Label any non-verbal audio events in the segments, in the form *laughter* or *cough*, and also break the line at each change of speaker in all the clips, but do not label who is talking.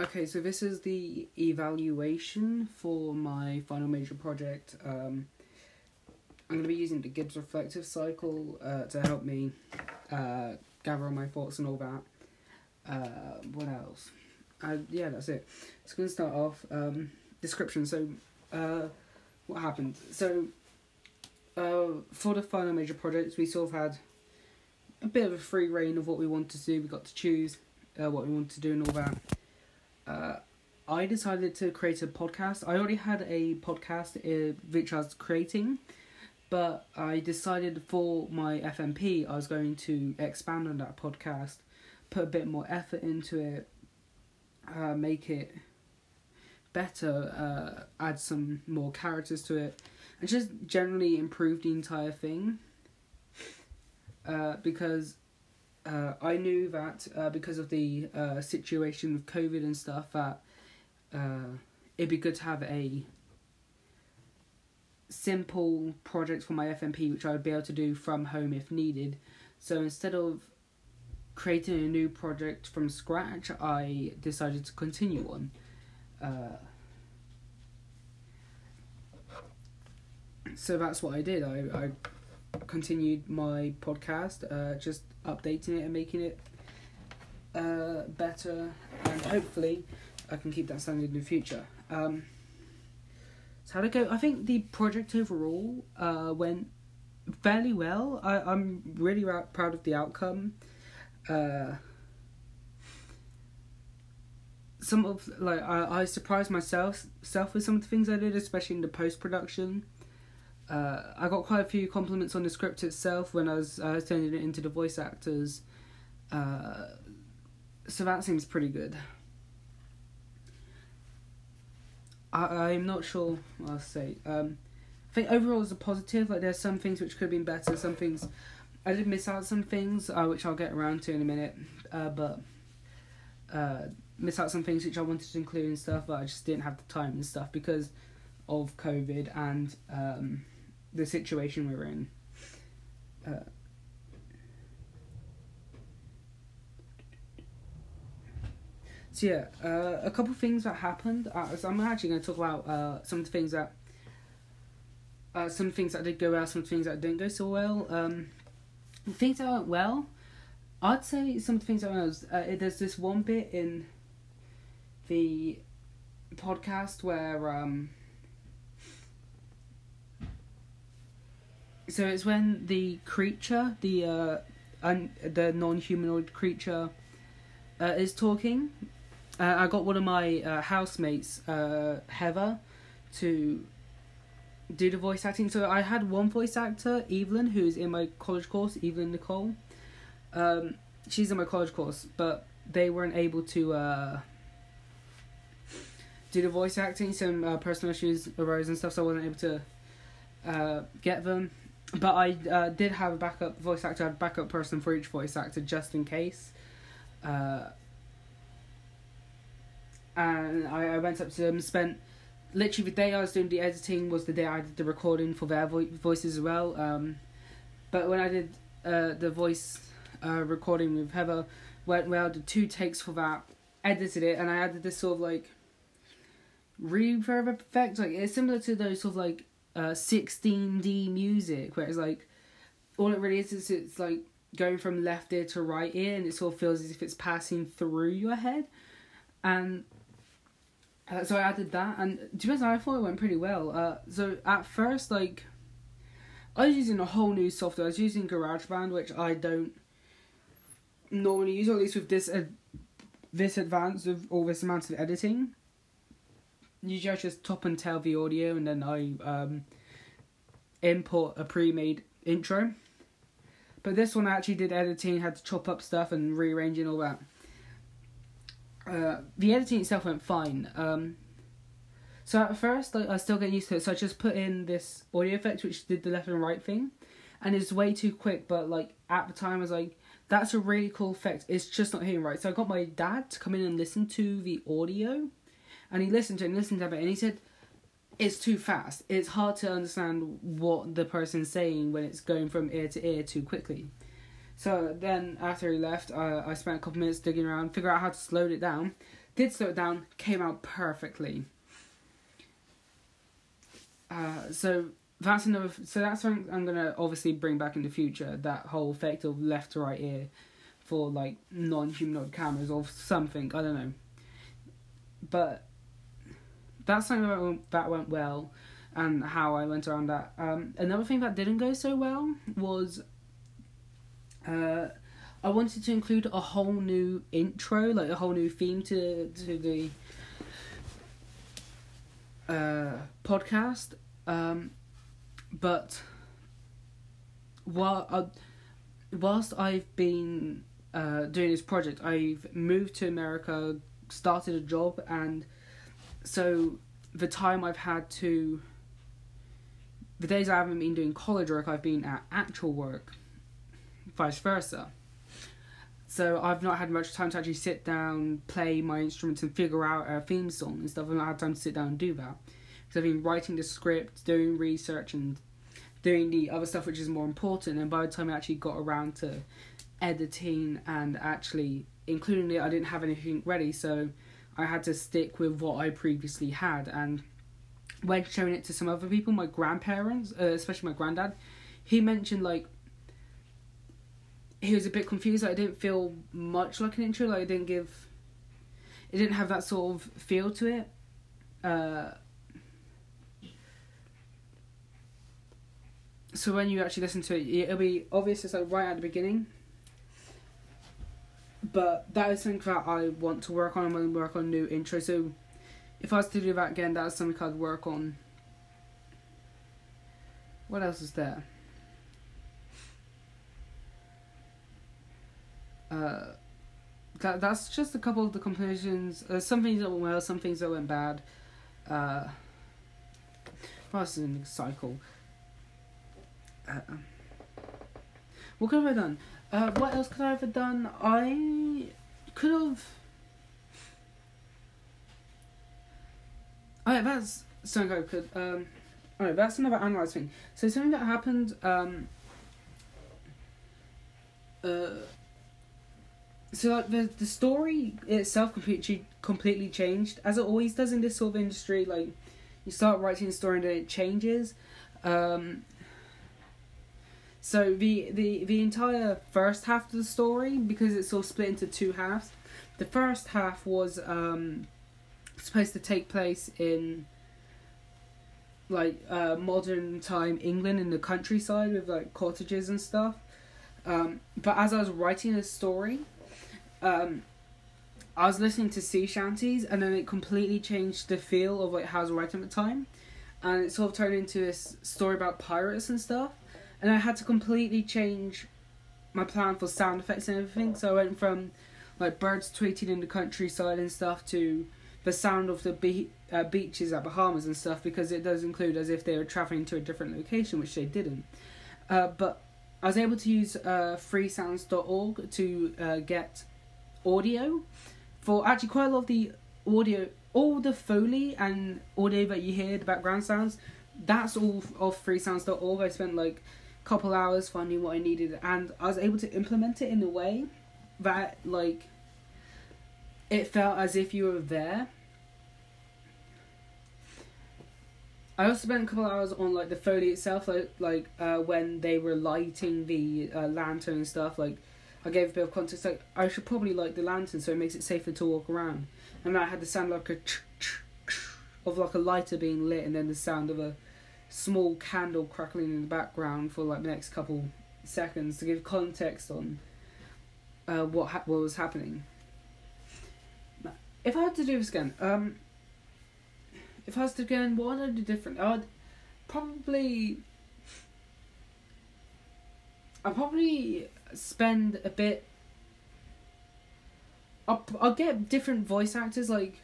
Okay, so this is the evaluation for my final major project. Um, I'm going to be using the Gibbs reflective cycle uh, to help me uh, gather all my thoughts and all that. Uh, what else? Uh, yeah, that's it. So, going to start off um, description. So, uh, what happened? So, uh, for the final major projects, we sort of had a bit of a free reign of what we wanted to do. We got to choose what we wanted to do and all that. Uh, I decided to create a podcast. I already had a podcast uh, which I was creating, but I decided for my FMP I was going to expand on that podcast, put a bit more effort into it, uh, make it better, uh, add some more characters to it, and just generally improve the entire thing. Uh, because uh, I knew that uh, because of the uh, situation with COVID and stuff, that uh, it'd be good to have a simple project for my FMP, which I would be able to do from home if needed. So instead of creating a new project from scratch, I decided to continue on. Uh, so that's what I did. I, I continued my podcast, uh, just updating it and making it uh, better, and hopefully I can keep that standard in the future. Um, so how to go? I think the project overall uh, went fairly well. I, I'm really ra- proud of the outcome. Uh, some of like I, I surprised myself self with some of the things I did, especially in the post production. Uh, I got quite a few compliments on the script itself when I was uh, turning it into the voice actors. Uh, so that seems pretty good. I, I'm not sure what I'll say. Um, I think overall it's a positive. Like there's some things which could have been better. Some things I did miss out some things, uh, which I'll get around to in a minute. Uh, but uh, miss out some things which I wanted to include and stuff, but I just didn't have the time and stuff because of COVID and um, the situation we're in. Uh, so yeah, uh, a couple things that happened. Uh, so I'm actually going to talk about uh, some of the things that, uh, some things that did go well, some things that didn't go so well. Um, things that went well, I'd say some of the things that went well. Uh, there's this one bit in the podcast where um, so it's when the creature, the uh, un- the non-humanoid creature, uh, is talking. Uh, I got one of my uh, housemates, uh, Heather, to do the voice acting. So I had one voice actor, Evelyn, who's in my college course, Evelyn Nicole. Um, she's in my college course, but they weren't able to uh, do the voice acting. Some uh, personal issues arose and stuff, so I wasn't able to uh, get them but I uh, did have a backup voice actor, I had a backup person for each voice actor just in case. Uh, and I, I went up to them, spent literally the day I was doing the editing was the day I did the recording for their vo- voices as well. Um, but when I did uh, the voice uh, recording with Heather, went well, did two takes for that, edited it, and I added this sort of like reverb effect. Like it's similar to those sort of like uh, 16D music, where it's like all it really is is it's like going from left ear to right ear, and it sort of feels as if it's passing through your head. And uh, so I added that, and to be honest, I thought it went pretty well. Uh, so at first, like, I was using a whole new software. I was using GarageBand, which I don't normally use, or at least with this uh, this advanced of all this amount of editing usually I just top and tail the audio and then I um, import a pre-made intro. But this one I actually did editing, had to chop up stuff and rearrange and all that. Uh, the editing itself went fine. Um, so at first, like, I was still getting used to it. So I just put in this audio effect, which did the left and right thing, and it's way too quick. But like at the time, I was like, "That's a really cool effect. It's just not hitting right." So I got my dad to come in and listen to the audio and he listened to it and listened to it and he said it's too fast. It's hard to understand what the person's saying when it's going from ear to ear too quickly. So then after he left, uh, I spent a couple minutes digging around, figure out how to slow it down, did slow it down, came out perfectly. Uh, so that's another. So that's something I'm gonna obviously bring back in the future. That whole effect of left to right ear for like non-humanoid cameras or something. I don't know. But that's something that went, that went well, and how I went around that. Um, another thing that didn't go so well was. Uh, I wanted to include a whole new intro, like a whole new theme to to the uh, podcast. Um, but while uh, whilst I've been uh, doing this project, I've moved to America, started a job, and so the time I've had to the days I haven't been doing college work, I've been at actual work, vice versa. So I've not had much time to actually sit down, play my instruments, and figure out a theme song and stuff. I've not had time to sit down and do that because I've been writing the script, doing research, and doing the other stuff which is more important. And by the time I actually got around to editing and actually including it, I didn't have anything ready, so I had to stick with what I previously had. And when showing it to some other people, my grandparents, uh, especially my granddad, he mentioned like he was a bit confused. Like, I didn't feel much like an intro. Like I didn't give. It didn't have that sort of feel to it. Uh, so when you actually listen to it, it'll be obvious. It's like right at the beginning. But that is something that I want to work on. I'm going to work on new intro. So if I was to do that again, that's something I'd work on. What else is there? uh, that that's just a couple of the compositions. Uh, some things that went well, some things that went bad. Uh, was in cycle. Uh, what could I have done? Uh, what else could I have done? I could have. Oh, that's something I could. Um, oh, that's another analyze thing. So something that happened. Um, uh, so like the the story itself completely completely changed as it always does in this sort of industry like you start writing a story and then it changes um so the the the entire first half of the story because it's all split into two halves the first half was um supposed to take place in like uh modern time england in the countryside with like cottages and stuff. Um but as i was writing the story um, I was listening to sea shanties, and then it completely changed the feel of like how I was writing at the time, and it sort of turned into this story about pirates and stuff, and I had to completely change my plan for sound effects and everything. So I went from like birds tweeting in the countryside and stuff to the sound of the be- uh, beaches at Bahamas and stuff because it does include as if they were traveling to a different location, which they didn't. Uh, but I was able to use uh, freesounds.org to uh, get audio for actually quite a lot of the audio, all the foley and audio that you hear, the background sounds, that's all of freesounds.org. I spent like couple hours finding what I needed, and I was able to implement it in a way that like it felt as if you were there. I also spent a couple hours on like the foley itself, like like uh, when they were lighting the uh, lantern and stuff, like I gave a bit of context. Like I should probably light the lantern so it makes it safer to walk around. And I had the sound like a of like a lighter being lit, and then the sound of a small candle crackling in the background for like the next couple seconds to give context on uh, what ha- what was happening. If I had to do this again, um, if I was to again, what would I do different? I'd probably, I'd probably spend a bit. I'll, I'll get different voice actors, like.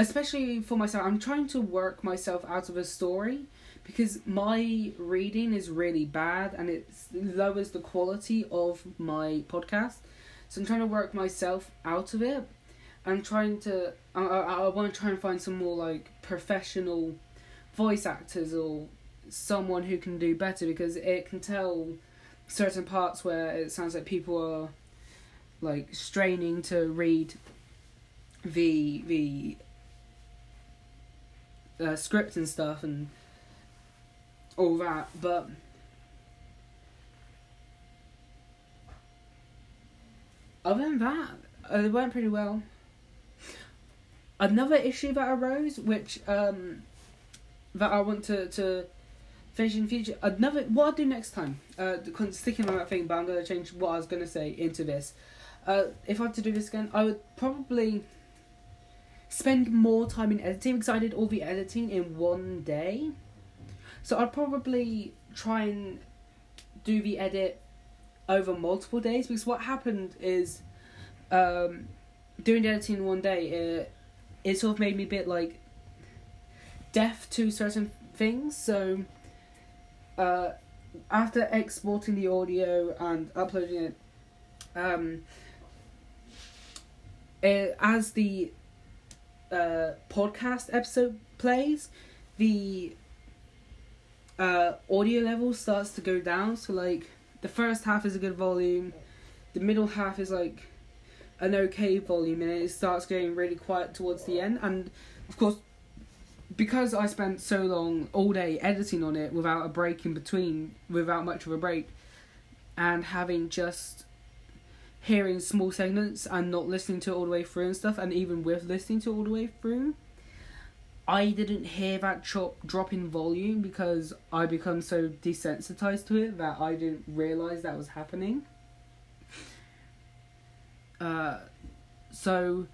Especially for myself, I'm trying to work myself out of a story because my reading is really bad and it lowers the quality of my podcast. So I'm trying to work myself out of it. I'm trying to. I, I, I want to try and find some more like professional voice actors or someone who can do better because it can tell certain parts where it sounds like people are like straining to read the the uh, script and stuff and all that, but other than that, uh, it went pretty well. Another issue that arose, which um, that I want to to finish in future. Another what I'll do next time. Uh, sticking on that thing, but I'm gonna change what I was gonna say into this. Uh, if I had to do this again, I would probably spend more time in editing because I did all the editing in one day. So I'd probably try and do the edit over multiple days because what happened is um, doing the editing in one day it, it sort of made me a bit like deaf to certain things so uh, after exporting the audio and uploading it um, it, as the uh, podcast episode plays the uh, audio level starts to go down so like the first half is a good volume, the middle half is like an okay volume, and it starts getting really quiet towards the end. And of course, because I spent so long all day editing on it without a break in between, without much of a break, and having just hearing small segments and not listening to it all the way through and stuff, and even with listening to it all the way through, I didn't hear that chop drop in volume because I become so desensitized to it that I didn't realize that was happening. Uh, so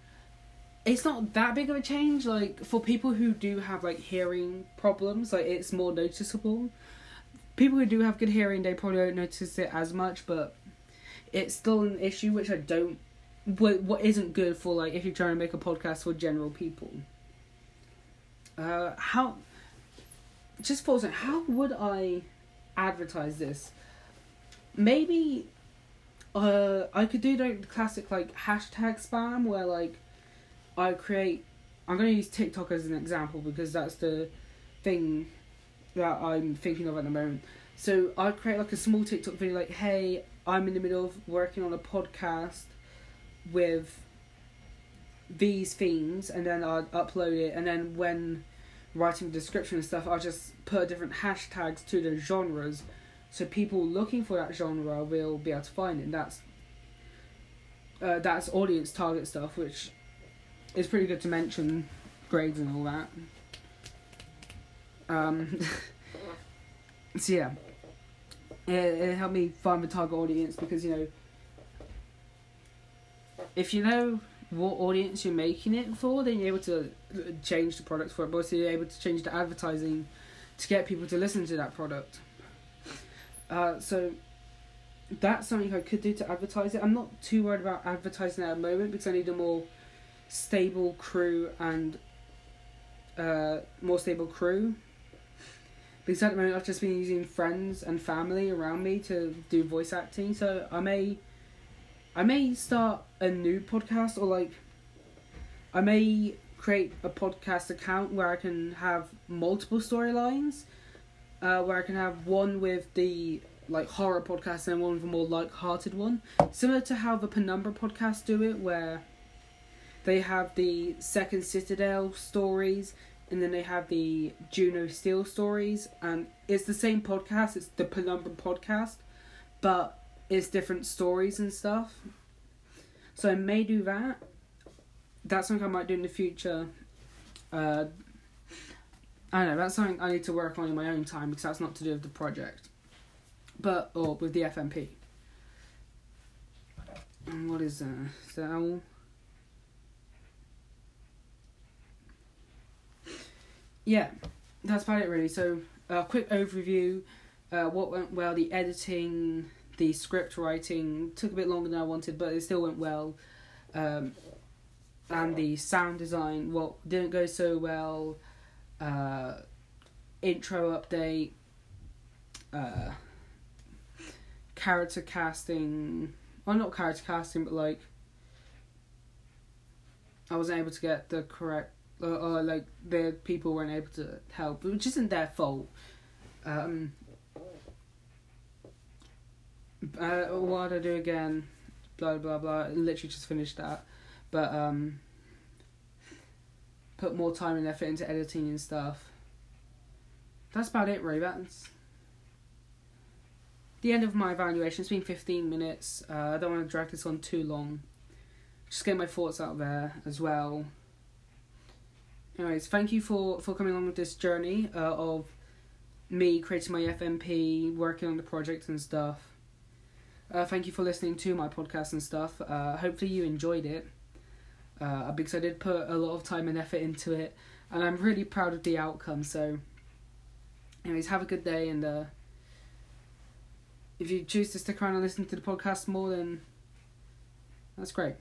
it's not that big of a change. Like for people who do have like hearing problems, like it's more noticeable. People who do have good hearing, they probably don't notice it as much, but it's still an issue which I don't. What what isn't good for like if you're trying to make a podcast for general people. Uh, how? Just for a how would I advertise this? Maybe uh, I could do the classic like hashtag spam where like I create. I'm gonna use TikTok as an example because that's the thing that I'm thinking of at the moment. So I'd create like a small TikTok video like, hey, I'm in the middle of working on a podcast with these themes and then I'd upload it and then when writing the description and stuff I'll just put different hashtags to the genres. So people looking for that genre will be able to find it and that's uh, that's audience target stuff which is pretty good to mention grades and all that. Um *laughs* so yeah it, it helped me find the target audience because you know if you know what audience you're making it for, then you're able to change the product for it, but also you're able to change the advertising to get people to listen to that product. Uh, so that's something I could do to advertise it. I'm not too worried about advertising at the moment because I need a more stable crew and uh, more stable crew. Because at the moment I've just been using friends and family around me to do voice acting, so I may I may start a new podcast or like I may create a podcast account where I can have multiple storylines. Uh, where I can have one with the like horror podcast and one with a more light-hearted one, similar to how the Penumbra podcast do it, where they have the Second Citadel stories and then they have the Juno Steel stories, and it's the same podcast. It's the Penumbra podcast, but it's different stories and stuff. So I may do that. That's something I might do in the future. Uh, I don't know, that's something I need to work on in my own time because that's not to do with the project. But, or with the FMP. And what is that? Is that all? Yeah, that's about it really. So, a uh, quick overview. Uh, what went well, the editing, the script writing took a bit longer than I wanted, but it still went well. Um, and the sound design, well, didn't go so well. Uh, intro update, uh, character casting. Well, not character casting, but like I wasn't able to get the correct, or, or like the people weren't able to help, which isn't their fault. Um, uh, what I do again? blah blah blah. Literally just finished that, but um, put more time and effort into editing and stuff. That's about it, really. That's the end of my evaluation. It's been fifteen minutes. Uh, I don't want to drag this on too long. Just get my thoughts out there as well. Anyways, thank you for for coming along with this journey uh, of me creating my FMP, working on the project and stuff. Uh, thank you for listening to my podcast and stuff. Uh, hopefully you enjoyed it. Uh, because I did put a lot of time and effort into it, and I'm really proud of the outcome. So, anyways, have a good day, and uh, if you choose to stick around and listen to the podcast more, then that's great.